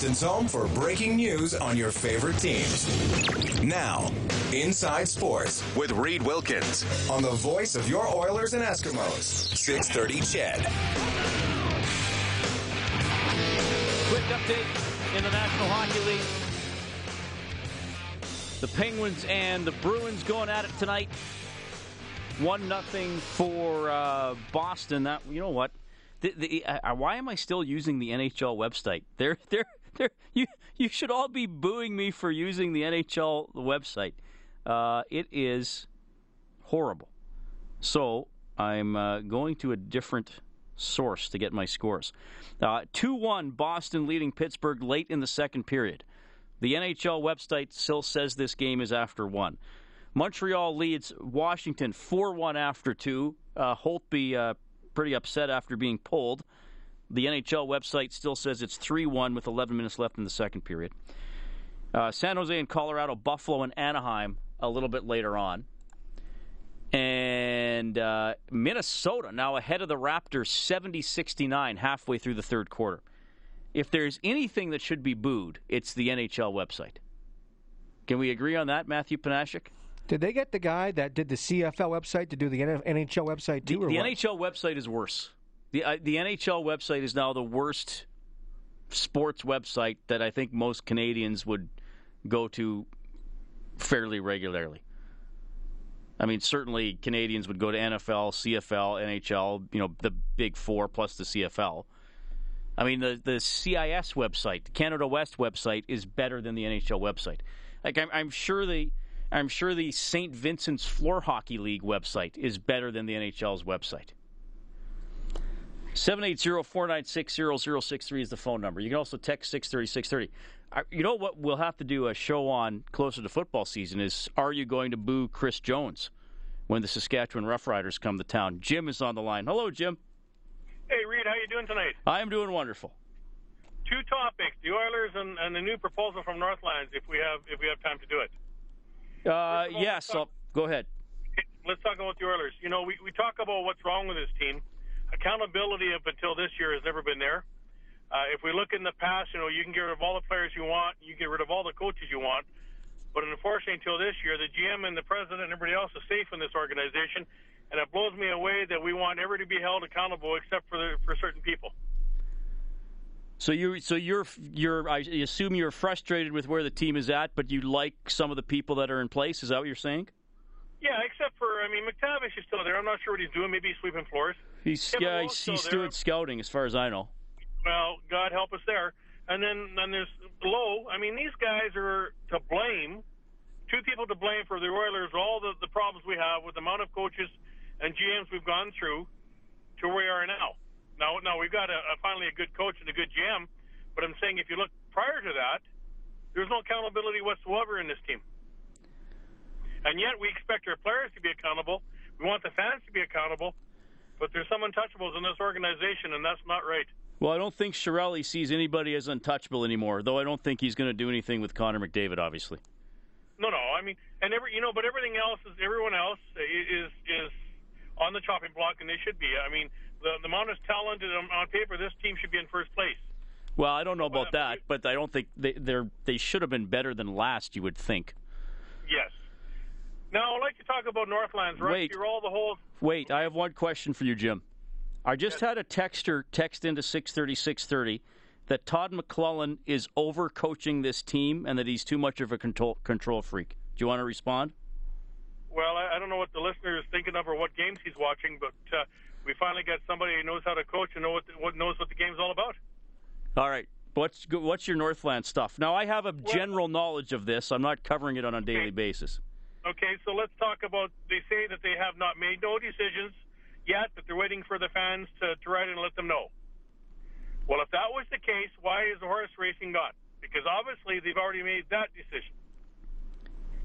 Edmonton's home for breaking news on your favorite teams. Now, Inside Sports with Reid Wilkins on the voice of your Oilers and Eskimos. 630 CHED. Quick update in the National Hockey League. The Penguins and the Bruins going at it tonight. One nothing for uh, Boston. That you know what? The, the, uh, why am I still using the NHL website? They're, they're, they're, you, you should all be booing me for using the NHL website. Uh, it is horrible. So I'm uh, going to a different source to get my scores. Uh, 2 1 Boston leading Pittsburgh late in the second period. The NHL website still says this game is after one. Montreal leads Washington 4 1 after two. Uh, Holtby uh, pretty upset after being pulled. The NHL website still says it's 3 1 with 11 minutes left in the second period. Uh, San Jose and Colorado, Buffalo and Anaheim a little bit later on. And uh, Minnesota now ahead of the Raptors 70 69 halfway through the third quarter. If there's anything that should be booed, it's the NHL website. Can we agree on that, Matthew Panashik? Did they get the guy that did the CFL website to do the NHL website too? The, the NHL website is worse. The uh, the NHL website is now the worst sports website that I think most Canadians would go to fairly regularly. I mean, certainly Canadians would go to NFL, CFL, NHL, you know, the big four plus the CFL. I mean, the, the CIS website, the Canada West website, is better than the NHL website. Like, I'm, I'm sure the I'm sure the St. Vincent's Floor Hockey League website is better than the NHL's website. 780-496-0063 is the phone number. You can also text 630 630. You know what we'll have to do a show on closer to football season is are you going to boo Chris Jones when the Saskatchewan Roughriders come to town? Jim is on the line. Hello, Jim. Hey, Reid, how you doing tonight? I am doing wonderful. Two topics: the Oilers and, and the new proposal from Northlands. If we have if we have time to do it. Uh, yes, talk, go ahead. Let's talk about the Oilers. You know, we, we talk about what's wrong with this team. Accountability up until this year has never been there. Uh, if we look in the past, you know, you can get rid of all the players you want, you get rid of all the coaches you want, but unfortunately, until this year, the GM and the president and everybody else is safe in this organization, and it blows me away that we want everybody to be held accountable except for the, for certain people. So you, so you're, you're. I assume you're frustrated with where the team is at, but you like some of the people that are in place. Is that what you're saying? Yeah, except for I mean, McTavish is still there. I'm not sure what he's doing. Maybe he's sweeping floors. He's yeah, he's, he's doing scouting, as far as I know. Well, God help us there. And then then there's Lowe. I mean, these guys are to blame. Two people to blame for the Oilers. All the the problems we have with the amount of coaches and GMs we've gone through to where we are now. Now, now we've got a, a finally a good coach and a good GM, but I'm saying if you look prior to that, there's no accountability whatsoever in this team. And yet we expect our players to be accountable. We want the fans to be accountable, but there's some untouchables in this organization, and that's not right. Well, I don't think Chiarelli sees anybody as untouchable anymore, though I don't think he's going to do anything with Connor McDavid, obviously. No, no. I mean, and every you know, but everything else is everyone else is is on the chopping block, and they should be. I mean, the, the amount of talent on paper, this team should be in first place. Well, I don't know about that, but I don't think they they're they should have been better than last. You would think. Yes. Now I'd like to talk about Northlands. Right? Wait. You're all the whole. Wait, I have one question for you, Jim. I just had a texter text into six thirty six thirty that Todd McLellan is over coaching this team and that he's too much of a control control freak. Do you want to respond? Well, I, I don't know what the listener is thinking of or what games he's watching, but uh, we finally got somebody who knows how to coach and know what, the, what knows what the game's all about. All right. What's what's your Northland stuff? Now I have a well, general knowledge of this. I'm not covering it on a daily basis. Okay, so let's talk about. They say that they have not made no decisions yet, but they're waiting for the fans to, to write and let them know. Well, if that was the case, why is the horse racing gone? Because obviously they've already made that decision.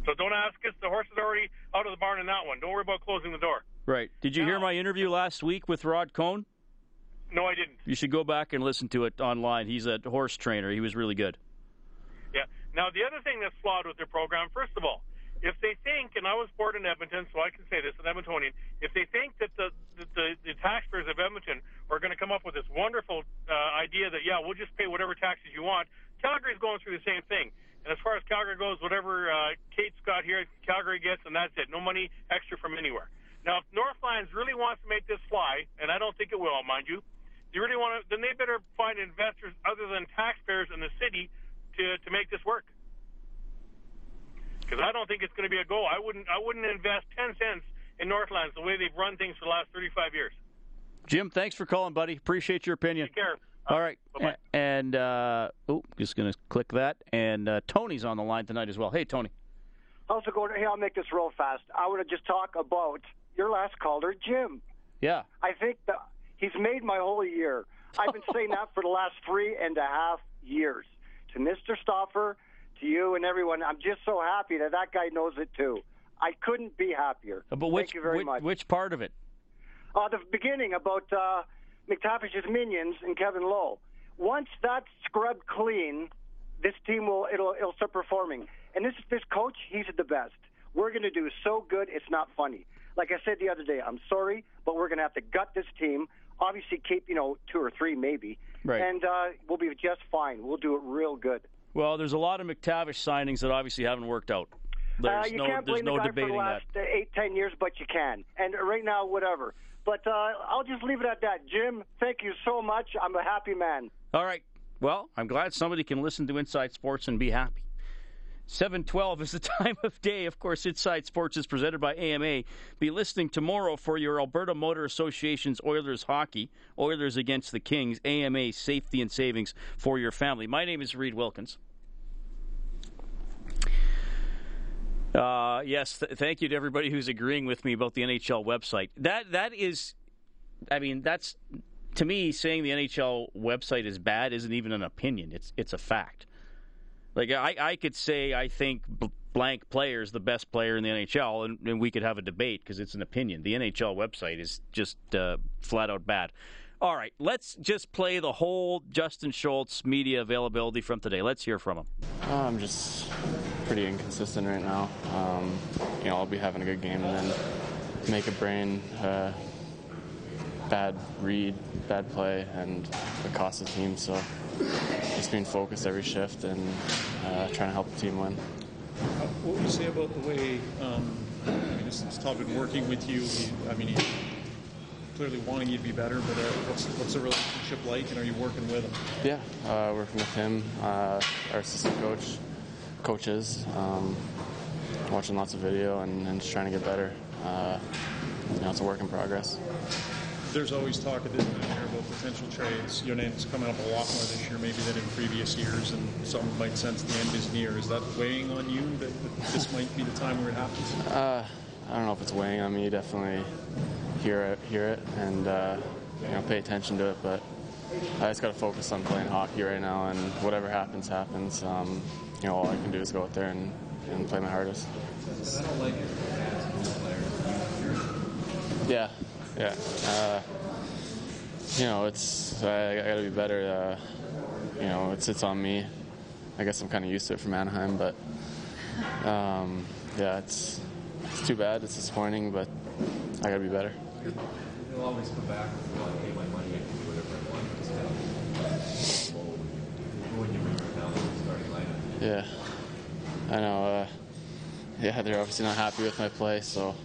So don't ask us. The horse is already out of the barn in that one. Don't worry about closing the door. Right. Did you now, hear my interview last week with Rod Cohn? No, I didn't. You should go back and listen to it online. He's a horse trainer. He was really good. Yeah. Now, the other thing that's flawed with their program, first of all, if they think, and I was born in Edmonton, so I can say this, an Edmontonian, if they think that the the, the, the taxpayers of Edmonton are going to come up with this wonderful uh, idea that yeah, we'll just pay whatever taxes you want. Calgary's going through the same thing. And as far as Calgary goes, whatever uh, Kate's got here, Calgary gets, and that's it. No money extra from anywhere. Now, if Northlands really wants to make this fly, and I don't think it will, mind you, they really want to, then they better find investors other than taxpayers in the city to to make this work. Because I don't think it's going to be a go. I wouldn't I wouldn't invest ten cents in Northlands the way they've run things for the last thirty five years. Jim, thanks for calling, buddy. Appreciate your opinion. Take care. All right. Bye-bye. And, uh, oh, just going to click that. And uh, Tony's on the line tonight as well. Hey, Tony. How's it going? Hey, I'll make this real fast. I want to just talk about your last caller, Jim. Yeah. I think that he's made my whole year. I've been saying that for the last three and a half years. To Mr. Stoffer, to you and everyone, I'm just so happy that that guy knows it too. I couldn't be happier. But which, Thank you very which, much. which part of it? uh, the beginning about uh, McTavish's minions and Kevin Lowe. Once that's scrubbed clean, this team will it'll it'll start performing. And this this coach, he's the best. We're going to do so good, it's not funny. Like I said the other day, I'm sorry, but we're going to have to gut this team. Obviously, keep you know two or three maybe, Right. and uh, we'll be just fine. We'll do it real good. Well, there's a lot of McTavish signings that obviously haven't worked out. There's uh, you no, can't there's blame no the guy for the last uh, eight, ten years, but you can. And right now, whatever. But uh, I'll just leave it at that. Jim, thank you so much. I'm a happy man. All right. Well, I'm glad somebody can listen to Inside Sports and be happy. 712 is the time of day. Of course, Inside Sports is presented by AMA. Be listening tomorrow for your Alberta Motor Association's Oilers hockey. Oilers against the Kings. AMA safety and savings for your family. My name is Reid Wilkins. Uh, yes, th- thank you to everybody who's agreeing with me about the NHL website. That that is, I mean, that's to me saying the NHL website is bad isn't even an opinion. It's it's a fact. Like I, I could say I think blank player is the best player in the NHL, and, and we could have a debate because it's an opinion. The NHL website is just uh, flat out bad. All right, let's just play the whole Justin Schultz media availability from today. Let's hear from him. Uh, I'm just pretty inconsistent right now. Um, you know, I'll be having a good game and then make a brain uh, bad read, bad play, and it costs the team. So just being focused every shift and uh, trying to help the team win. What would you say about the way, um, I mean, this is Todd been working with you? He, I mean, he's clearly wanting you to be better, but uh, what's, what's the relationship like, and are you working with him? Yeah, uh, working with him, uh, our assistant coach, coaches, um, watching lots of video and, and just trying to get better. Uh, you know, it's a work in progress. There's always talk at this time of year about potential trades. Your name's coming up a lot more this year, maybe than in previous years, and some might sense the end is near. Is that weighing on you that, that this might be the time where it happens? Uh, I don't know if it's weighing on me. Definitely hear it, hear it, and uh, you know, pay attention to it. But I just got to focus on playing hockey right now, and whatever happens, happens. Um, you know, all I can do is go out there and, and play my hardest. Yeah, yeah. Uh, you know, it's I, I got to be better. Uh, you know, it's it's on me. I guess I'm kind of used to it from Anaheim, but um, yeah, it's it's too bad. It's disappointing, but I got to be better. He'll always come back and go, pay my money, I can do whatever I want. Just kind of when you bring her down the starting lineup. Yeah, I know. Uh, yeah, they're obviously not happy with my play, so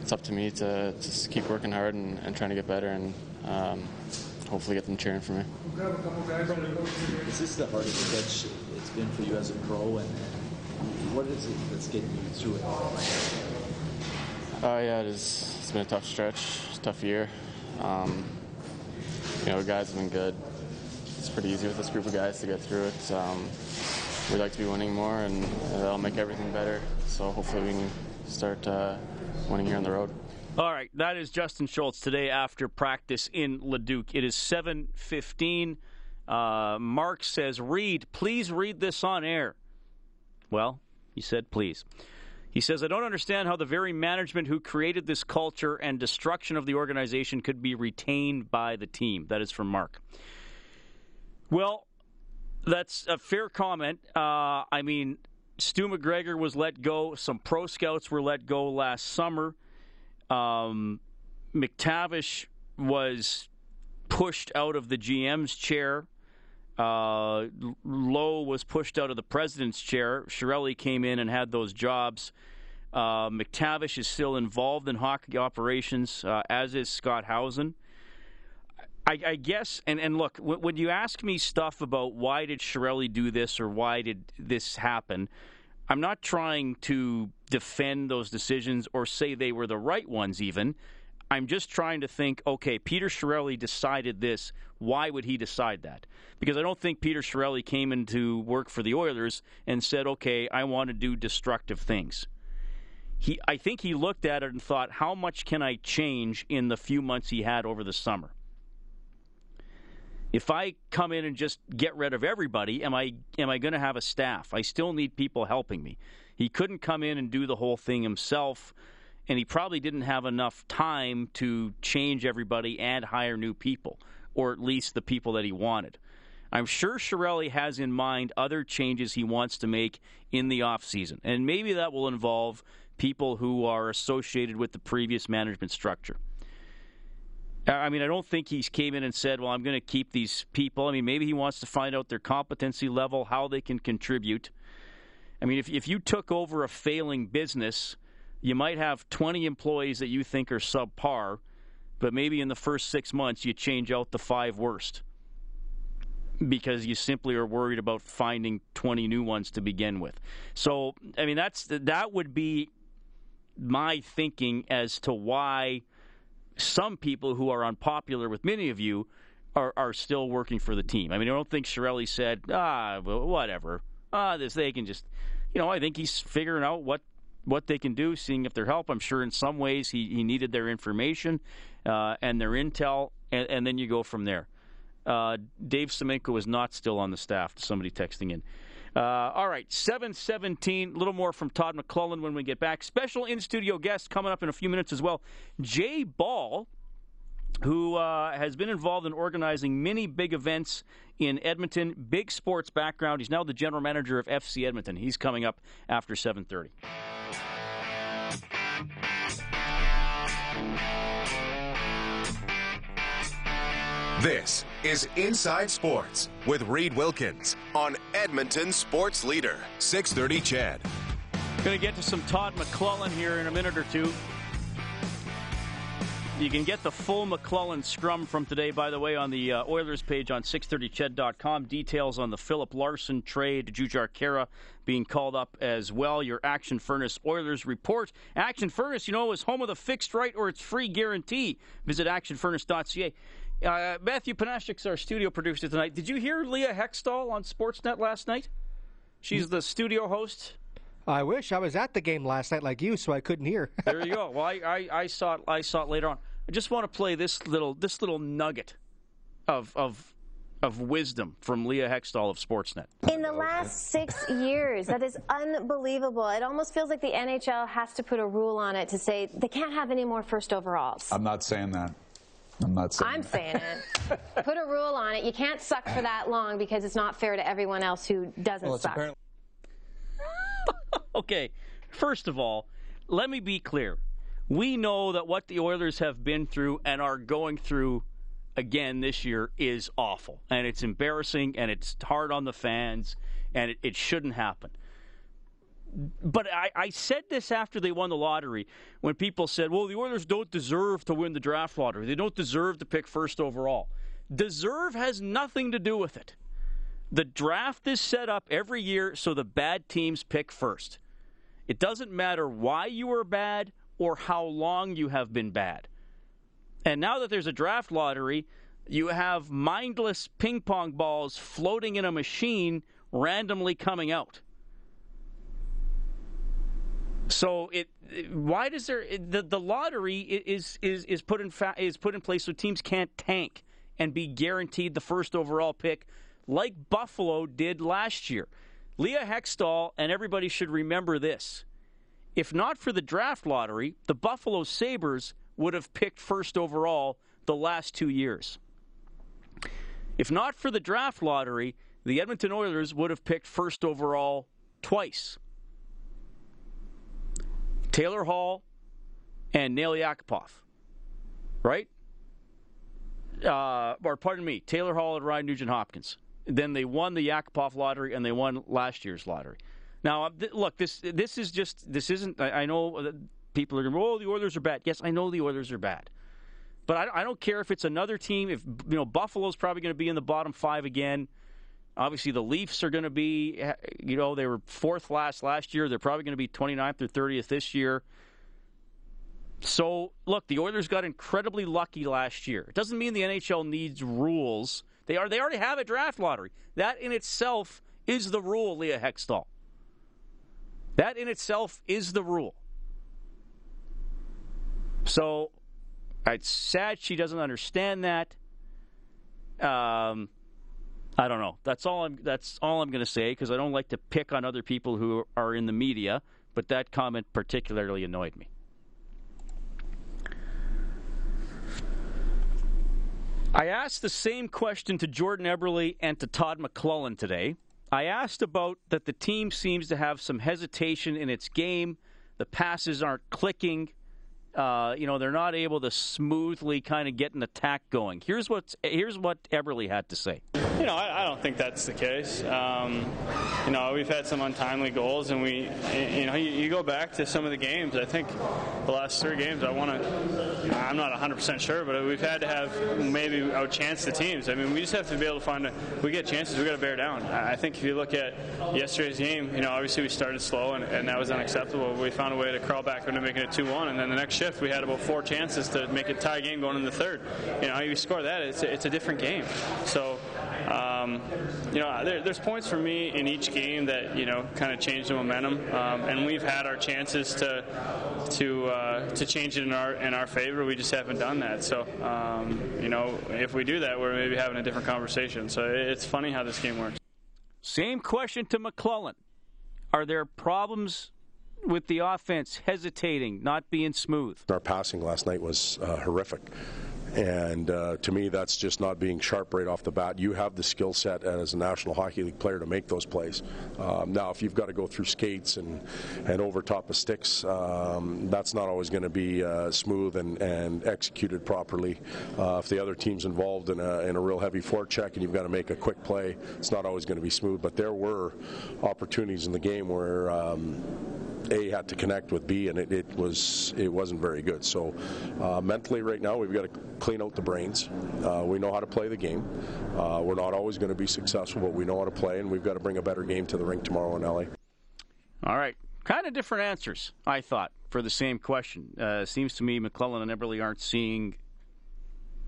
it's up to me to just keep working hard and, and trying to get better, and um, hopefully get them cheering for me. Is this the hardest stretch it's been for you as a pro, and what is it that's getting you through it Oh Uh, yeah, it is. It's been a tough stretch, tough year. Um, you know, guys have been good. It's pretty easy with this group of guys to get through it. Um, we'd like to be winning more, and that'll make everything better. So hopefully we can start uh, winning here on the road. All right, that is Justin Schultz today after practice in Leduc. It is 7:15. Uh, Mark says, "Reid, please read this on air." Well, he said, "Please." He says, "I don't understand how the very management who created this culture and destruction of the organization could be retained by the team." That is from Mark. Well, that's a fair comment. Uh, I mean, Stu MacGregor was let go. Some pro scouts were let go last summer. Um, McTavish was pushed out of the GM's chair. Uh, Lowe was pushed out of the president's chair. Chiarelli came in and had those jobs. Uh, McTavish is still involved in hockey operations, uh, as is Scott Howson. I, I, guess, and, and look, when, when, you ask me stuff about why did Chiarelli do this or why did this happen, I'm not trying to defend those decisions or say they were the right ones, even. I'm just trying to think, okay, Peter Chiarelli decided this. Why would he decide that? Because I don't think Peter Chiarelli came into work for the Oilers and said, okay, I want to do destructive things. He, I think he looked at it and thought, how much can I change in the few months he had over the summer? If I come in and just get rid of everybody, am I am I going to have a staff? I still need people helping me. He couldn't come in and do the whole thing himself, and he probably didn't have enough time to change everybody and hire new people, or at least the people that he wanted. I'm sure Chiarelli has in mind other changes he wants to make in the offseason, and maybe that will involve people who are associated with the previous management structure. I mean, I don't think he came in and said, well, I'm going to keep these people. I mean, maybe he wants to find out their competency level, how they can contribute. I mean, if, if you took over a failing business, you might have 20 employees that you think are subpar, but maybe in the first six months you change out the five worst because you simply are worried about finding 20 new ones to begin with. So, I mean, that's that would be my thinking as to why some people who are unpopular with many of you are, are still working for the team. I mean, I don't think Chiarelli said, ah, whatever. Ah, this they can just, you know. I think he's figuring out what what they can do, seeing if their help. I'm sure in some ways he, he needed their information uh, and their intel, and, and, then you go from there. Uh, Dave Semenko is not still on the staff. Somebody texting in. Uh, all right, 717. A little more from Todd McLellan when we get back. Special in studio guest coming up in a few minutes as well. Jay Ball, who uh, has been involved in organizing many big events in Edmonton, big sports background. He's now the general manager of FC Edmonton. He's coming up after 730. This is Inside Sports with Reid Wilkins on Edmonton Sports Leader, 630 CHED. Going to get to some Todd McLellan here in a minute or two. You can get the full McLellan scrum from today, by the way, on the uh, Oilers page on 630ched.com. Details on the Philip Larsen trade, Jujhar Khaira being called up as well. Your Action Furnace Oilers report. Action Furnace, you know, is home of the fixed right or its free guarantee. Visit actionfurnace.ca. Uh, Matthew Panashik's our studio producer tonight. Did you hear Leah Hextall on Sportsnet last night? She's the studio host. I wish I was at the game last night like you, so I couldn't hear. there you go. Well, I, I, I, saw it. I saw it later on. I just want to play this little this little nugget of of of wisdom from Leah Hextall of Sportsnet. In the last six years, that is unbelievable. It almost feels like the NHL has to put a rule on it to say they can't have any more first overalls. I'm not saying that. I'm not saying. I'm saying it. Put a rule on it. You can't suck for that long because it's not fair to everyone else who doesn't well, suck. Apparently- okay, first of all, let me be clear. We know that what the Oilers have been through and are going through again this year is awful, and it's embarrassing, and it's hard on the fans, and it, it shouldn't happen but I, I, said this after they won the lottery when people said, well, the Oilers don't deserve to win the draft lottery. They don't deserve to pick first overall. Deserve has nothing to do with it. The draft is set up every year so the bad teams pick first. It doesn't matter why you were bad or how long you have been bad. And now that there's a draft lottery, you have mindless ping pong balls floating in a machine randomly coming out. So it why does there the the lottery is is is put in fa- is put in place so teams can't tank and be guaranteed the first overall pick like Buffalo did last year. Leah Hextall and everybody should remember this. If not for the draft lottery, the Buffalo Sabres would have picked first overall the last 2 years. If not for the draft lottery, the Edmonton Oilers would have picked first overall twice. Taylor Hall and Nail Yakupov, right? uh, or pardon me, Taylor Hall and Ryan Nugent Hopkins. Then they won the Yakupov lottery and they won last year's lottery. Now, uh, th- look, this this is just this isn't. I, I know people are going, "Oh, the Oilers are bad." Yes, I know the Oilers are bad, but I, I don't care if it's another team. If you know Buffalo's probably going to be in the bottom five again. Obviously, the Leafs are going to be. You know, they were fourth last last year. They're probably going to be 29th or 30th this year. So, look, the Oilers got incredibly lucky last year. It doesn't mean the NHL needs rules. They are they already have a draft lottery. That in itself is the rule, Leah Hextall. That in itself is the rule. So, it's sad she doesn't understand that. Um, I don't know. That's all I'm. That's all I'm going to say because I don't like to pick on other people who are in the media. But that comment particularly annoyed me. I asked the same question to Jordan Eberle and to Todd McLellan today. I asked about that the team seems to have some hesitation in its game. The passes aren't clicking. Uh, you know, they're not able to smoothly kind of get an attack going. Here's what here's what Eberle had to say. You know, I, I don't think that's the case. Um, you know, we've had some untimely goals, and we, you know, you, you, go back to some of the games. I think the last three games, I want to. I'm not 100 percent sure, but we've had to have maybe outchance the teams. I mean, we just have to be able to find. A, we get chances, we got to bear down. I think if you look at yesterday's game, you know, obviously we started slow, and, and that was unacceptable. We found a way to crawl back into making it 2-1, and then the next shift we had about four chances to make it tie game going in the third. You know, you score that, it's a, it's a different game. So. Um, you know, there, there's points for me in each game that you know kind of change the momentum, um, and we've had our chances to to uh, to change it in our in our favor. We just haven't done that. So, um, you know, if we do that, we're maybe having a different conversation. So it's funny how this game works. Same question to McLellan: Are there problems with the offense hesitating, not being smooth? Our passing last night was uh, horrific. And uh, to me, that's just not being sharp right off the bat. You have the skill set as a National Hockey League player to make those plays. Um, now, if you've got to go through skates and, and over top of sticks, um, that's not always going to be uh, smooth and, and executed properly. Uh, if the other team's involved in a, in a real heavy forecheck and you've got to make a quick play, it's not always going to be smooth. But there were opportunities in the game where. Um, a had to connect with B, and it, it was it wasn't very good. So uh, mentally, right now, we've got to clean out the brains. Uh, we know how to play the game. Uh, we're not always going to be successful, but we know how to play, and we've got to bring a better game to the rink tomorrow in LA. All right, kind of different answers, I thought, for the same question. Uh, seems to me McLellan and Eberle aren't seeing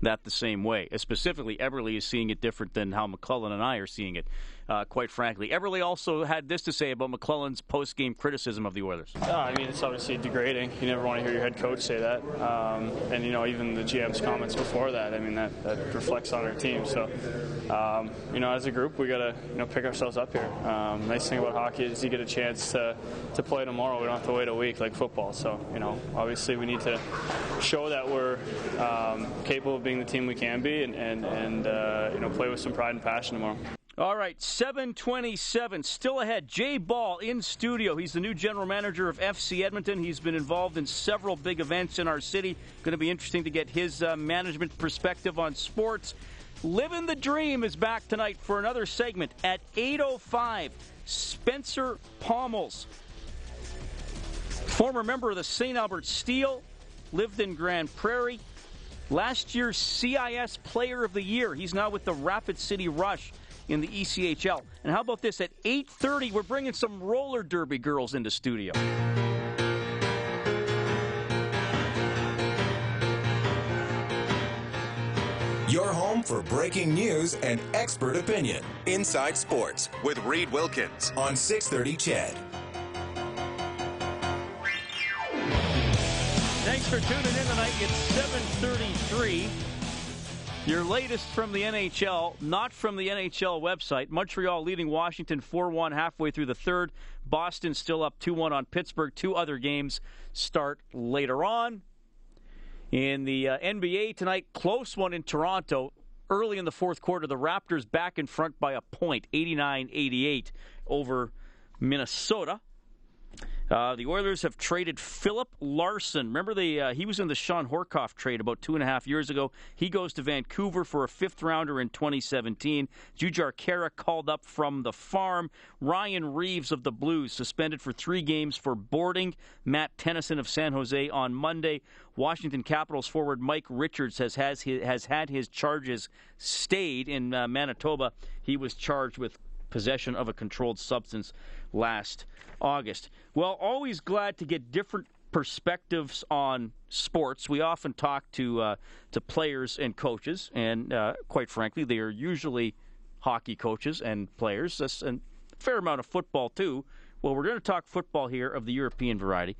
that the same way. Specifically, Eberle is seeing it different than how McLellan and I are seeing it uh, quite frankly. Eberle also had this to say about McLellan's post game criticism of the Oilers. Uh, I mean, it's obviously degrading. You never want to hear your head coach say that. Um, and, you know, even the GM's comments before that, I mean, that, that reflects on our team. So, um, you know, as a group, we got to, you know, pick ourselves up here. Um, nice thing about hockey is you get a chance to, to play tomorrow. We don't have to wait a week like football. So, you know, obviously we need to show that we're um, capable of being the team we can be and, and, and uh, you know, play with some pride and passion tomorrow. All right, 727, still ahead. Jay Ball in studio. He's the new general manager of FC Edmonton. He's been involved in several big events in our city. Going to be interesting to get his uh, management perspective on sports. Living the Dream is back tonight for another segment at 8.05. Spencer Pommells, former member of the St. Albert Steel, lived in Grande Prairie. Last year's CIS Player of the Year. He's now with the Rapid City Rush in the ECHL. And how about this? At 8:30, we're bringing some roller derby girls into studio. Your home for breaking news and expert opinion. Inside Sports with Reid Wilkins on 630 CHED. Thanks for tuning in tonight. It's 733. Your latest from the NHL, not from the NHL website. Montreal leading Washington 4 1 halfway through the third. Boston still up 2 1 on Pittsburgh. Two other games start later on. In the uh, NBA tonight, close one in Toronto. Early in the fourth quarter, the Raptors back in front by a point, 89 88 over Minnesota. Uh, the Oilers have traded Philip Larsen. Remember, the uh, he was in the Shawn Horcoff trade about two and a half years ago. He goes to Vancouver for a fifth rounder in 2017. Jujhar Khaira called up from the farm. Ryan Reaves of the Blues suspended for three games for boarding. Matt Tennyson of San Jose on Monday. Washington Capitals forward Mike Richards has has, his, has had his charges stayed in uh, Manitoba. He was charged with possession of a controlled substance last August. Well, always glad to get different perspectives on sports. We often talk to uh, to players and coaches, and uh, quite frankly, they are usually hockey coaches and players, and a fair amount of football too. Well, we're going to talk football here of the European variety.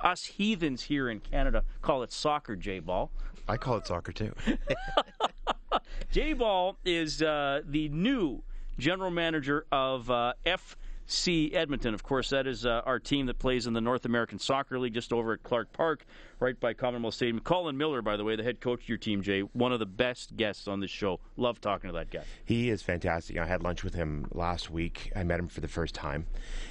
Us heathens here in Canada call it soccer, Jay Ball. I call it soccer too. Jay Ball is uh, the new general manager of uh, FC Edmonton. Of course, that is uh, our team that plays in the North American Soccer League just over at Clark Park, right by Commonwealth Stadium. Colin Miller, by the way, the head coach of your team, Jay, one of the best guests on this show. Love talking to that guy. He is fantastic. I had lunch with him last week. I met him for the first time,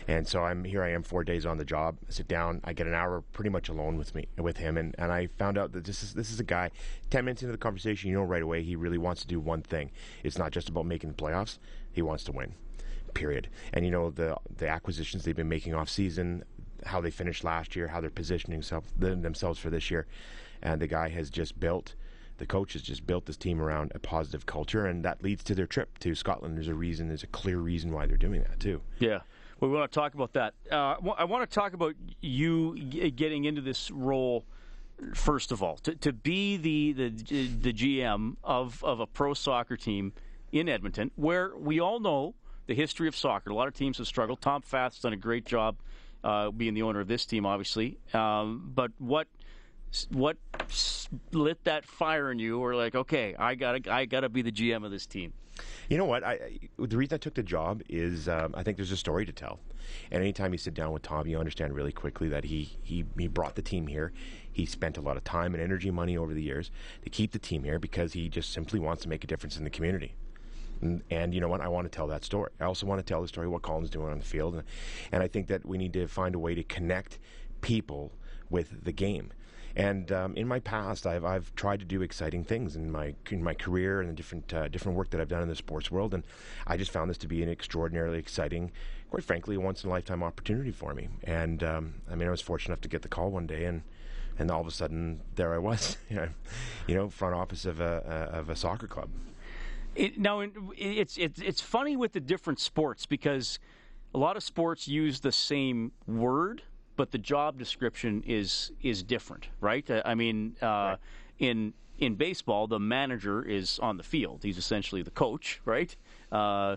and so I'm here. I am four days on the job. I sit down. I get an hour pretty much alone with me with him, and, and I found out that this is this is a guy. Ten minutes into the conversation, you know right away he really wants to do one thing. It's not just about making the playoffs. He wants to win. Period. And you know the the acquisitions they've been making off season, how they finished last year, how they're positioning self, themselves for this year, and the guy has just built. The coach has just built this team around a positive culture, and that leads to their trip to Scotland. There's a reason. There's a clear reason why they're doing that too. Yeah. We want to talk about that. Uh, I want to talk about you getting into this role first of all, to, to be the, the the GM of, of a pro soccer team in Edmonton, where we all know the history of soccer. A lot of teams have struggled. Tom Fath's done a great job uh, being the owner of this team, obviously. Um, but what what lit that fire in you? Or like, okay, I gotta I gotta be the GM of this team. You know what? I, the reason I took the job is um, I think there's a story to tell. And anytime you sit down with Tom, you understand really quickly that he, he, he brought the team here. He spent a lot of time and energy, money over the years to keep the team here because he just simply wants to make a difference in the community. And, and, you know what? I want to tell that story. I also want to tell the story of what Colin's doing on the field. And, and I think that we need to find a way to connect people with the game. And um, in my past, I've, I've tried to do exciting things in my in my career and the different uh, different work that I've done in the sports world, and I just found this to be an extraordinarily exciting, quite frankly, once in a lifetime opportunity for me. And um, I mean, I was fortunate enough to get the call one day, and and all of a sudden, there I was, you know, front office of a of a soccer club. It, now, it's it's it's funny with the different sports because a lot of sports use the same word, but the job description is is different, right? I mean, uh, right. in in baseball, the manager is on the field; he's essentially the coach, right? Uh,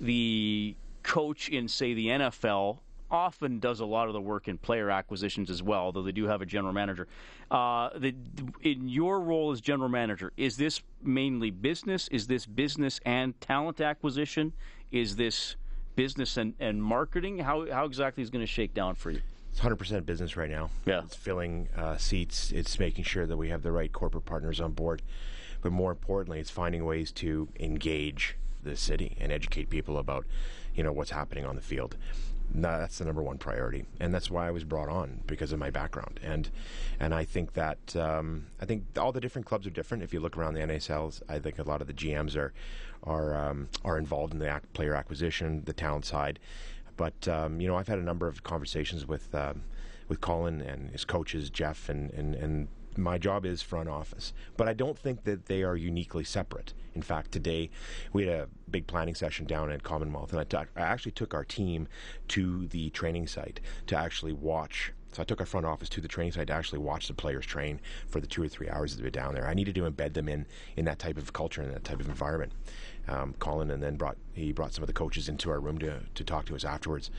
the coach in, say, the NFL often does a lot of the work in player acquisitions as well, though they do have a general manager. Uh, the, in your role as general manager, is this mainly business? Is this business and talent acquisition? Is this business and, and marketing? How, how exactly is it going to shake down for you? It's 100% business right now. Yeah. It's filling uh, seats, it's making sure that we have the right corporate partners on board. But more importantly, it's finding ways to engage the city and educate people about you know what's happening on the field that's the number one priority, and that's why I was brought on because of my background. And and I think that um, I think all the different clubs are different. If you look around the NASLs, I think a lot of the GMs are are um, are involved in the ac- player acquisition, the talent side. But um, you know, I've had a number of conversations with um, with Colin and his coaches, Jeff, and and and my job is front office, but I don't think that they are uniquely separate. In fact, today we had a big planning session down at Commonwealth, and I, t- I actually took our team to the training site to actually watch. So I took our front office to the training site to actually watch the players train for the two or three hours that they were down there. I needed to embed them in in that type of culture and that type of environment. Um, Colin and then brought he brought some of the coaches into our room to to talk to us afterwards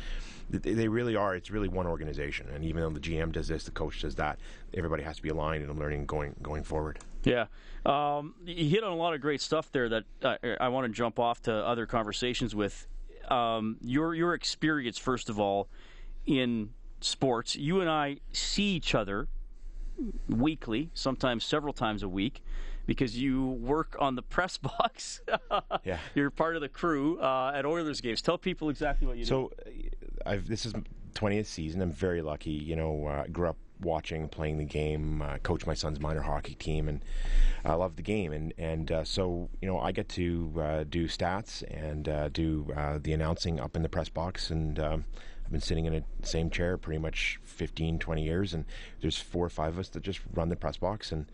they really are. It's really one organization, and even though the GM does this, the coach does that. Everybody has to be aligned and learning going going forward. Yeah, um, you hit on a lot of great stuff there that uh, I want to jump off to other conversations with. Um, your your experience, first of all, in sports. You and I see each other weekly, sometimes several times a week because you work on the press box. yeah, you're part of the crew uh, at Oilers games. Tell people exactly what you so, do. So, I've, this is 20th season. I'm very lucky. You know, uh, grew up watching, playing the game, uh, coach my son's minor hockey team, and I love the game. And and uh, so you know, I get to uh, do stats and uh, do uh, the announcing up in the press box, and um, I've been sitting in the same chair pretty much 15, 20 years, and there's four or five of us that just run the press box and.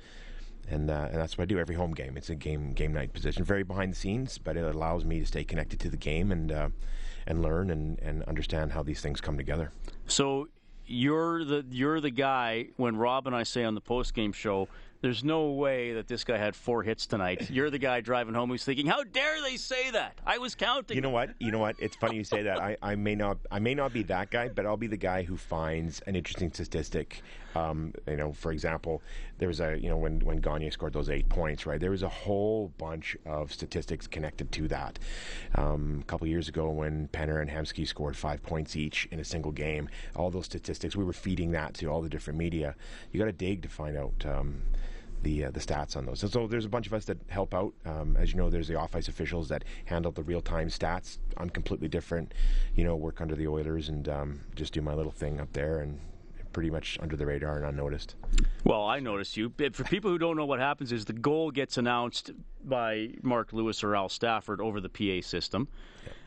And, uh, and that's what I do every home game. It's a game game night position, very behind the scenes, but it allows me to stay connected to the game and uh, and learn and, and understand how these things come together. So you're the you're the guy when Rob and I say on the post game show there's no way that this guy had four hits tonight. You're the guy driving home who's thinking, "How dare they say that? I was counting." You know what? You know what? It's funny you say that. I, I may not I may not be that guy, but I'll be the guy who finds an interesting statistic. Um, you know, for example, there was a you know when when Gagner scored those eight points, right? There was a whole bunch of statistics connected to that. Um, a couple years ago, when Penner and Hemsky scored five points each in a single game, all those statistics we were feeding that to all the different media. You got to dig to find out. Um, the uh, the stats on those. And so there's a bunch of us that help out. Um, as you know, there's the off ice officials that handle the real time stats. I'm completely different. You know, work under the Oilers and um, just do my little thing up there and pretty much under the radar and unnoticed. Well, I noticed you. For people who don't know what happens is the goal gets announced by Mark Lewis or Al Stafford over the PA system.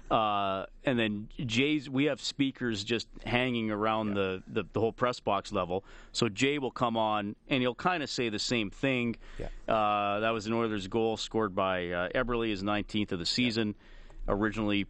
Uh, and then Jay's, we have speakers just hanging around yeah. the, the, the, whole press box level. So Jay will come on and he'll kind of say the same thing. Yeah. Uh, that was an Oilers goal scored by uh, Eberle, his 19th of the season. Yeah. Originally,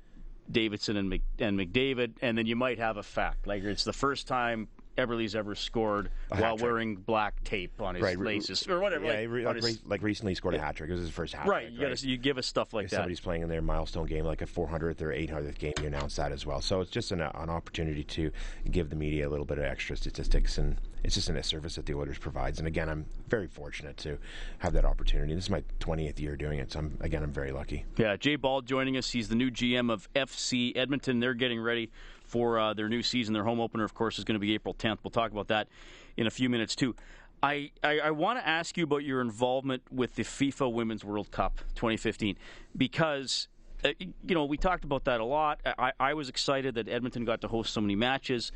Davidson and, Mc, and McDavid. And then you might have a fact. Like it's the first time Eberle's ever scored a while wearing black tape on his right. laces or whatever. Yeah, like, like, his, like, recently scored yeah. a hat trick. It was his first hat right. trick. You, gotta, you give us stuff like if that. Somebody's playing in their milestone game, like a 400th or 800th game, you announce that as well. So it's just an, an opportunity to give the media a little bit of extra statistics, and it's just a service that the Oilers provides. And again, I'm very fortunate to have that opportunity. This is my 20th year doing it, so I'm, again, I'm very lucky. Yeah, Jay Ball joining us. He's the new GM of FC Edmonton. They're getting ready for uh, their new season. Their home opener, of course, is going to be April 10th. We'll talk about that in a few minutes, too. I, I, I want to ask you about your involvement with the FIFA Women's World Cup 2015 because, uh, you know, we talked about that a lot. I, I was excited that Edmonton got to host so many matches.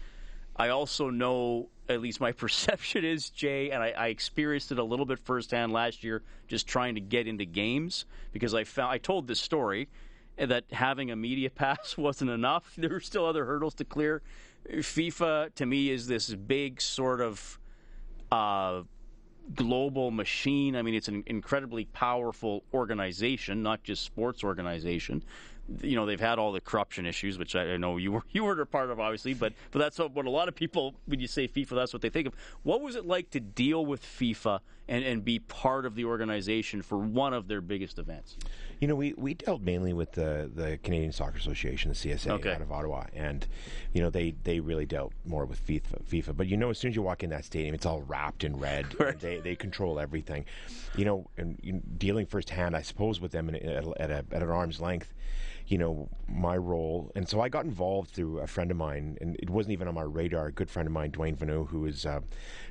I also know, at least my perception is, Jay, and I, I, experienced it a little bit firsthand last year, just trying to get into games because I found I told this story that having a media pass wasn't enough. There were still other hurdles to clear. FIFA, to me, is this big sort of uh, global machine. I mean, it's an incredibly powerful organization, not just sports organization. You know, they've had all the corruption issues, which I know you were you were a part of, obviously. But but that's what a lot of people, when you say FIFA, that's what they think of. What was it like to deal with FIFA and, and be part of the organization for one of their biggest events? You know, we, we dealt mainly with the, the Canadian Soccer Association, the CSA, okay. out of Ottawa, and you know they, they really dealt more with FIFA, FIFA. But you know, as soon as you walk in that stadium, it's all wrapped in red. Right. They they control everything. You know, and you know, dealing firsthand, I suppose, with them in, at, at, a, at an arm's length you know, my role. And so I got involved through a friend of mine, and it wasn't even on my radar. A good friend of mine, Dwayne Vanu, who is uh,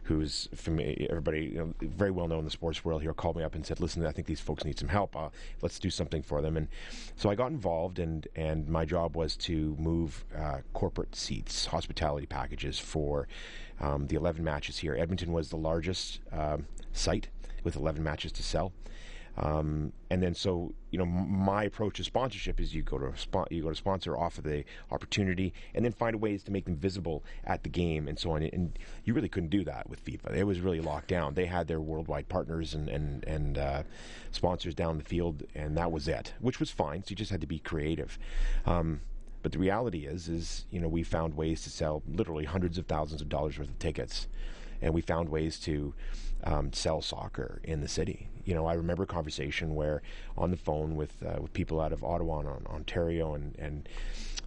who's from everybody you know, very well known in the sports world here, called me up and said, "Listen, I think these folks need some help. Uh, let's do something for them." And so I got involved, and and my job was to move uh, corporate seats, hospitality packages for um, the 11 matches here. Edmonton was the largest um, site with 11 matches to sell. Um, and then so you know my approach to sponsorship is you go to spon- you go to sponsor offer the opportunity and then find ways to make them visible at the game and so on. And you really couldn't do that with FIFA. It was really locked down. They had their worldwide partners and and and uh, sponsors down the field and that was it which was fine. So you just had to be creative. Um, but the reality is is you know we found ways to sell literally hundreds of thousands of dollars worth of tickets and we found ways to um, sell soccer in the city. You know, I remember a conversation where on the phone with uh, with people out of Ottawa and Ontario and and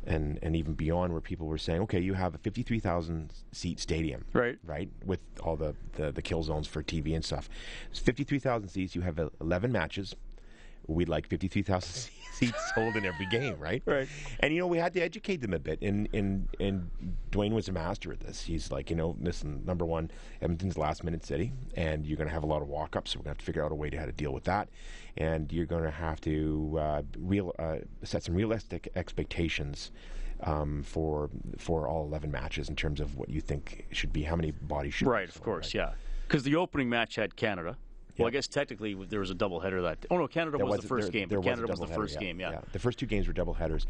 and and even beyond, where people were saying, okay, you have a fifty three thousand seat stadium, right, right, with all the, the the kill zones for TV and stuff. It's fifty three thousand seats. You have eleven matches we'd like 53,000 seats sold in every game, right? Right. And you know, we had to educate them a bit. And and and Dwayne was a master at this. He's like, you know, listen, number one, Edmonton's last minute city, and you're going to have a lot of walk ups. So we're going to have to figure out a way to how to deal with that. And you're going to have to uh, real uh, set some realistic expectations. Um, for for all 11 matches in terms of what you think should be how many bodies should right of course yeah because the opening match had Canada well, I guess technically there was a doubleheader that. Oh no, Canada There was, the first there- game. there but was Canada was, the first yeah, game. Yeah. The first two games were double headers.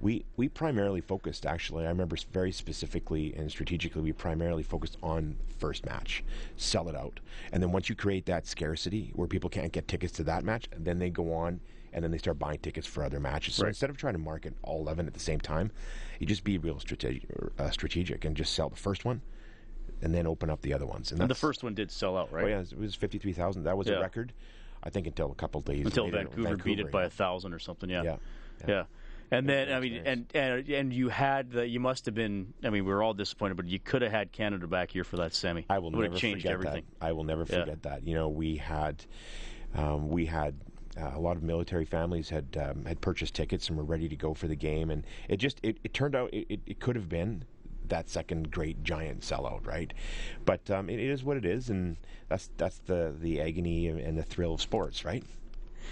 We we primarily focused actually. I remember very specifically and strategically. We primarily focused on first match, sell it out, and then once you create that scarcity where people can't get tickets to that match, then they go on and then they start buying tickets for other matches. So Right. instead of trying to market all eleven at the same time, you just be real strategic, uh, strategic and just sell the first one. And then open up the other ones. And the first one did sell out, right? Oh yeah, it was fifty-three thousand. That was Yeah. a record. I think until a couple days Until later, Vancouver, beat it by a thousand or something. Yeah. Yeah. Yeah. And then I mean, and, and and you had the, you must have been. I mean, we were all disappointed, but you could have had Canada back here for that semi. I will it would never have changed forget everything. that. I will never Yeah. forget that. You know, we had um, we had uh, a lot of military families had um, had purchased tickets and were ready to go for the game, and it just it, it turned out it, it, it could have been that second great giant sellout, right? But um, it, it is what it is, and that's that's the the agony and the thrill of sports, right?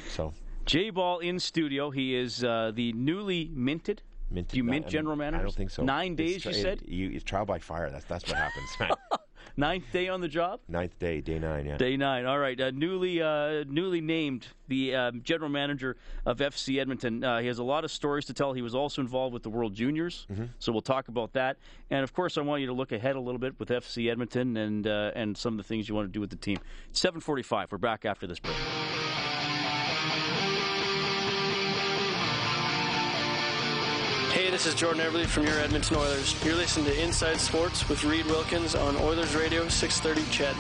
So Jay Ball in studio. He is uh, the newly minted. Minted, Do you mint I mean, general managers? I don't think so. Nine days, you said. you, it's trial by fire. That's that's what happens. Ninth day on the job. Ninth day, day nine. Yeah. Day nine. All right. Uh, newly, uh, newly named the um, general manager of FC Edmonton. Uh, he has a lot of stories to tell. He was also involved with the World Juniors, Mm-hmm. so we'll talk about that. And of course, I want you to look ahead a little bit with FC Edmonton and uh, and some of the things you want to do with the team. Seven forty-five. We're back after this break. This is Jordan Eberle from your Edmonton Oilers. You're listening to Inside Sports with Reid Wilkins on Oilers Radio 630 CHED.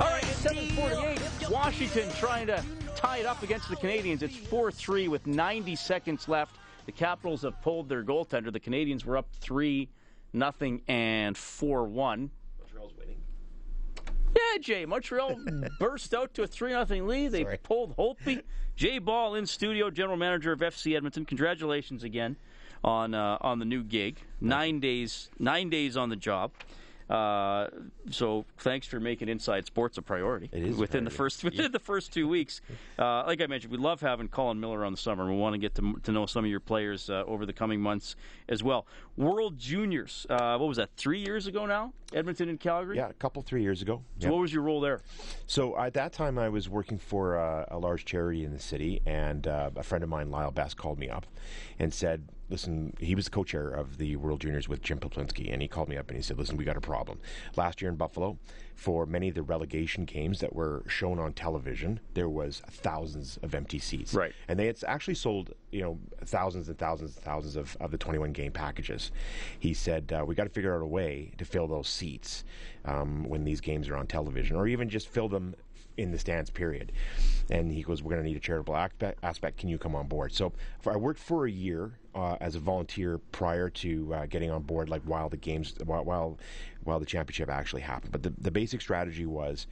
All right, 748. Washington trying to tie it up against the Canadiens. It's 4 3 with 90 seconds left. The Capitals have pulled their goaltender. The Canadiens were up 3 nothing and 4 1. Montreal's winning. Yeah, Jay. Montreal burst out to a 3 0 lead. They pulled Holtby. Jay Ball in studio, general manager of FC Edmonton. Congratulations again on uh, on the new gig. Nine days, nine days on the job. Uh, so thanks for making Inside Sports a priority. It is within the first within the first two weeks. Uh, like I mentioned, we love having Colin Miller on the summer. We want to get to, to know some of your players uh, over the coming months as well. World Juniors. Uh, what was that? Three years ago now. Edmonton and Calgary. Yeah, a couple three years ago. So Yeah. what was your role there? So at that time, I was working for uh, a large charity in the city, and uh, a friend of mine, Lyle Best, called me up and said, "Listen, he was the co-chair of the World Juniors with Jim Peplinski, and he called me up and he said, "Listen, we got a problem. Last year in Buffalo, for many of the relegation games that were shown on television, there was thousands of empty seats, Right. And they had actually sold, you know, thousands and thousands and thousands of, of the 21 game packages. He said, uh, we got to figure out a way to fill those seats um, when these games are on television, or even just fill them in the stands period. And he goes, we're going to need a charitable aspect. aspect. Can you come on board? So for, I worked for a year uh, as a volunteer prior to uh, getting on board, like while the games, while while, while the championship actually happened. But the, the basic strategy was,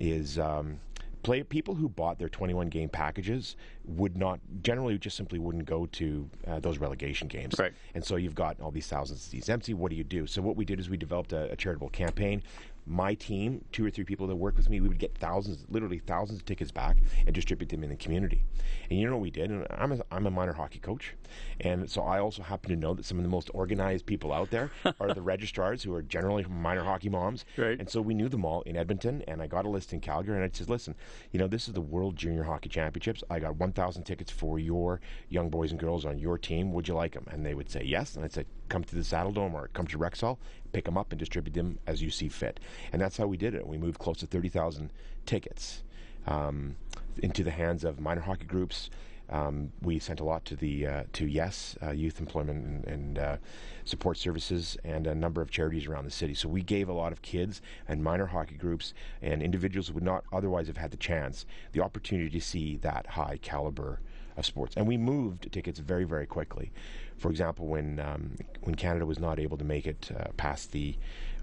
is um, play people who bought their 21 game packages would not generally just simply wouldn't go to uh, those relegation games Right. and so you've got all these thousands of seats empty what do you do so what we did is we developed a, a charitable campaign my team two or three people that work with me we would get thousands literally thousands of tickets back and distribute them in the community and you know what we did and i'm a, I'm a minor hockey coach and so i also happen to know that some of the most organized people out there are the registrars who are generally minor hockey moms Right. and so we knew them all in Edmonton, and I got a list in Calgary, and I said, "Listen, you know, this is the World Junior Hockey Championships. I got 1,000 tickets for your young boys and girls on your team. Would you like them?" And they would say yes, and I'd say, "Come to the Saddledome or come to Rexall, pick them up and distribute them as you see fit." And that's how we did it. We moved close to 30,000 tickets um, into the hands of minor hockey groups. Um, we sent a lot to the uh, to Yes uh, Youth Employment and, and uh, Support Services and a number of charities around the city. So we gave a lot of kids and minor hockey groups and individuals who would not otherwise have had the chance the opportunity to see that high caliber of sports, and we moved tickets very very quickly. For example, when um, when Canada was not able to make it uh, past the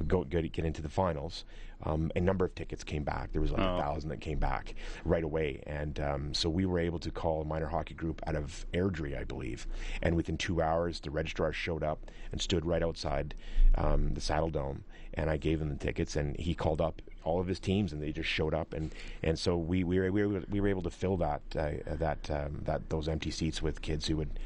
go get, get into the finals, um, a number of tickets came back. There was like Oh. a thousand that came back right away, and um, so we were able to call a minor hockey group out of Airdrie, I believe, and within two hours, the registrar showed up and stood right outside um, the Saddledome, and I gave him the tickets, and he called up all of his teams, and they just showed up, and, and so we, we were we were, we were able to fill that uh, that um, that those empty seats with kids who would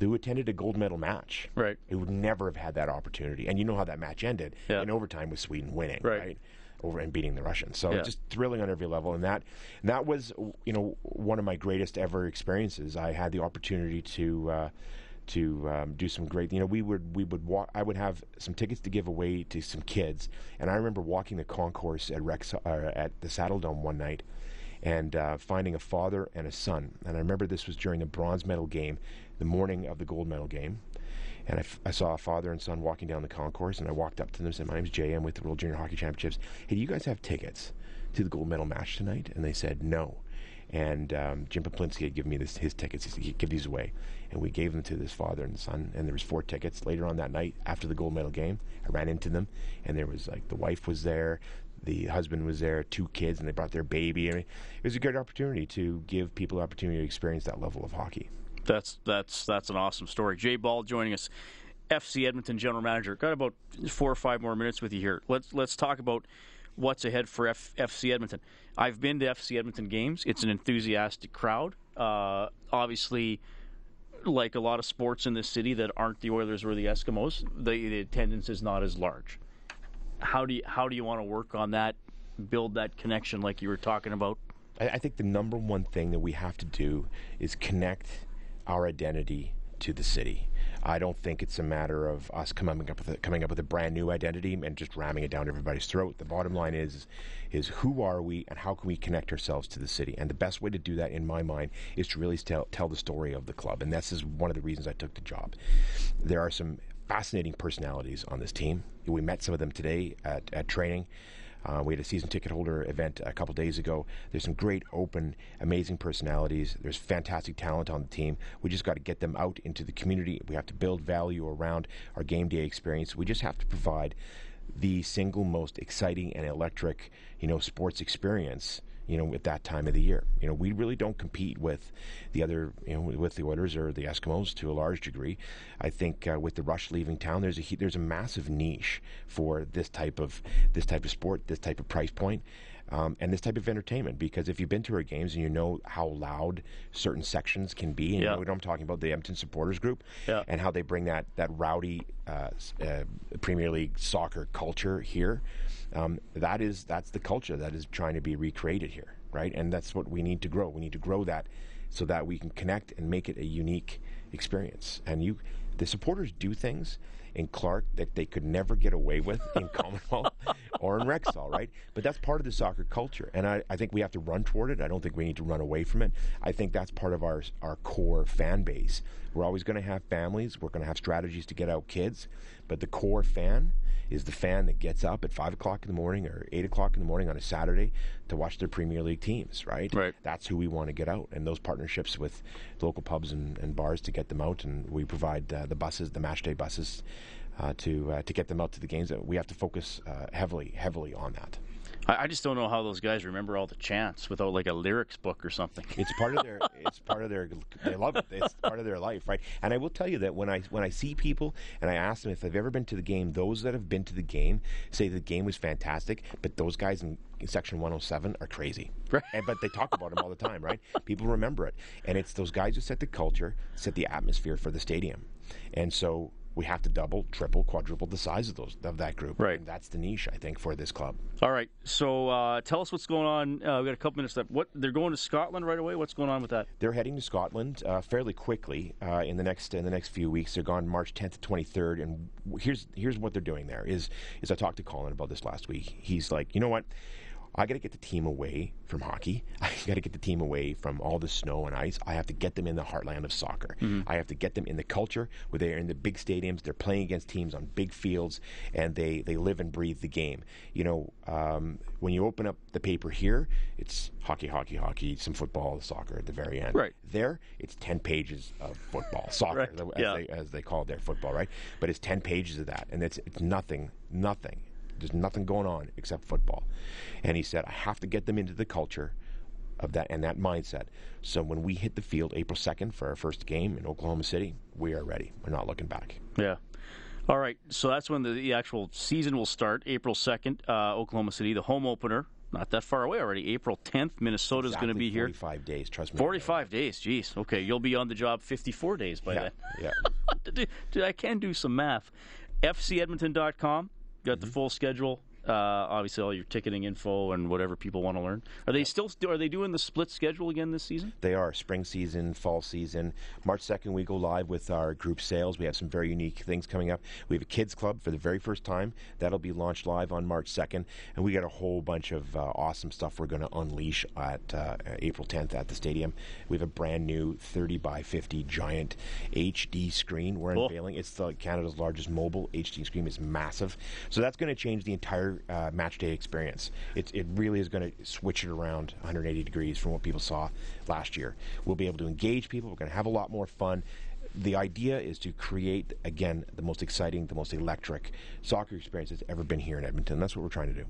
who attended a gold medal match. Right. Who would never have had that opportunity. And you know how that match ended in overtime with Sweden winning, Right. right? Over and beating the Russians. So Yeah. just thrilling on every level. And that and that was you know one of my greatest ever experiences. I had the opportunity to uh, to um, do some great. You know, we would we would walk. I would have some tickets to give away to some kids, and I remember walking the concourse at Rex uh, at the Saddledome one night, and uh, finding a father and a son. And I remember this was during the bronze medal game, the morning of the gold medal game. And I, f- I saw a father and son walking down the concourse, and I walked up to them and said, "My name's Jay. I'm with the World Junior Hockey Championships. Hey, do you guys have tickets to the gold medal match tonight?" And they said, "No." And um, Jim Peplinski had given me this, his tickets. He said, "He'd give these away," and we gave them to this father and son. And there was four tickets. Later on that night, after the gold medal game, I ran into them, and there was like the wife was there, the husband was there, two kids, and they brought their baby. I mean, it was a great opportunity to give people an opportunity to experience that level of hockey. That's that's that's an awesome story. Jay Ball joining us, FC Edmonton general manager. Got about four or five more minutes with you here. Let's let's talk about what's ahead for F, FC Edmonton. I've been to FC Edmonton games. It's an enthusiastic crowd. Uh, obviously, like a lot of sports in this city that aren't the Oilers or the Eskimos, the, the attendance is not as large. How do you how do you want to work on that? Build that connection, like you were talking about. I, I think the number one thing that we have to do is connect our identity to the city. I don't think it's a matter of us coming up with a, coming up with a brand new identity and just ramming it down everybody's throat. The bottom line is is who are we and how can we connect ourselves to the city? And the best way to do that, in my mind, is to really tell tell the story of the club. And this is one of the reasons I took the job. There are some fascinating personalities on this team. We met some of them today at, at training. Uh, we had a season ticket holder event a couple days ago. There's some great, open, amazing personalities. There's fantastic talent on the team. We just got to get them out into the community. We have to build value around our game day experience. We just have to provide the single most exciting and electric, you know, sports experience. You know, at that time of the year, you know, we really don't compete with the other, you know, with the Oilers or the Eskimos to a large degree. I think uh, with the Rush leaving town, there's a he- there's a massive niche for this type of this type of sport, this type of price point, um, and this type of entertainment. Because if you've been to our games and you know how loud certain sections can be, and you Yeah. know what I'm talking about, the Edmonton supporters group, Yeah. and how they bring that that rowdy uh, uh, Premier League soccer culture here. Um, that is that's the culture that is trying to be recreated here, right? And that's what we need to grow. We need to grow that so that we can connect and make it a unique experience. And you, the supporters do things in Clarke that they could never get away with in Commonwealth or in Rexall, right? But that's part of the soccer culture, and I, I think we have to run toward it. I don't think we need to run away from it. I think that's part of our our core fan base. We're always going to have families. We're going to have strategies to get out kids, but the core fan is the fan that gets up at five o'clock in the morning or eight o'clock in the morning on a Saturday to watch their Premier League teams, right? Right. That's who we want to get out, and those partnerships with local pubs and, and bars to get them out, and we provide uh, the buses, the match day buses, uh, to uh, to get them out to the games. We have to focus uh, heavily, heavily on that. I, I just don't know how those guys remember all the chants without like a lyrics book or something. It's part of their. it's part of their. They love it. It's part of their life, right? And I will tell you that when I when I see people and I ask them if they've ever been to the game, those that have been to the game say the game was fantastic, but those guys in, section 107 are crazy. Right. And, but they talk about them all the time, right? People remember it, and it's those guys who set the culture, set the atmosphere for the stadium, and so. We have to double, triple, quadruple the size of those of that group. Right. And that's the niche, I think, for this club. All right, so uh, tell us what's going on. Uh, we got a couple minutes left. What they're going to Scotland right away? What's going on with that? They're heading to Scotland uh, fairly quickly uh, in the next in the next few weeks. They're gone March 10th to 23rd, and here's here's what they're doing there. Is is I talked to Colin about this last week. He's like, you know what? I got to get the team away from hockey. I got to get the team away from all the snow and ice. I have to get them in the heartland of soccer. Mm-hmm. I have to get them in the culture where they are in the big stadiums. They're playing against teams on big fields, and they, they live and breathe the game. You know, um, when you open up the paper here, it's hockey, hockey, hockey, some football, soccer at the very end. Right. There, it's 10 pages of football, soccer, Right. as, Yeah. they, as they call their football, right? But it's 10 pages of that, and it's, it's nothing, nothing. There's nothing going on except football. And he said, I have to get them into the culture of that and that mindset. So when we hit the field April 2nd for our first game in Oklahoma City, we are ready. We're not looking back. Yeah. All right. So that's when the, the actual season will start, April 2nd, uh, Oklahoma City, the home opener. Not that far away already. April 10th, Minnesota's going to Exactly be here. 45 days, trust me. 45 days. Jeez. Okay, you'll be on the job 54 days by Yeah, then. yeah. Dude, I can do some math. FCEdmonton.com. Got Mm-hmm. the full schedule. Uh, obviously, all your ticketing info and whatever people want to learn. Are they still? Are they doing the split schedule again this season? They are spring season, fall season. March 2nd, we go live with our group sales. We have some very unique things coming up. We have a kids club for the very first time. That'll be launched live on March 2nd. And we got a whole bunch of uh, awesome stuff we're going to unleash at uh, April 10th at the stadium. We have a brand new 30 by 50 giant HD screen we're Cool. unveiling. It's the, Canada's largest mobile HD screen. It's massive. So that's going to change the entire uh, match day experience. It, it really is going to switch it around 180 degrees from what people saw last year. We'll be able to engage people. We're going to have a lot more fun. The idea is to create, again, the most exciting, the most electric soccer experience that's ever been here in Edmonton. That's what we're trying to do.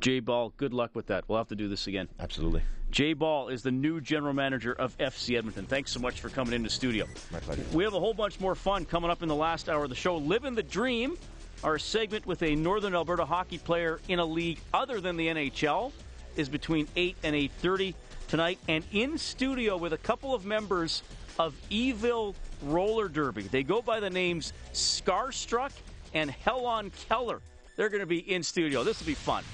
Jay Ball, good luck with that. We'll have to do this again. Absolutely. Jay Ball is the new general manager of FC Edmonton. Thanks so much for coming into the studio. My pleasure. We have a whole bunch more fun coming up in the last hour of the show. Living the Dream, our segment with a Northern Alberta hockey player in a league other than the NHL, is between 8 and 8.30 tonight. And in studio with a couple of members of E-Ville Roller Derby. They go by the names Scarstruck and Hell on Keller. They're going to be in studio. This will be fun.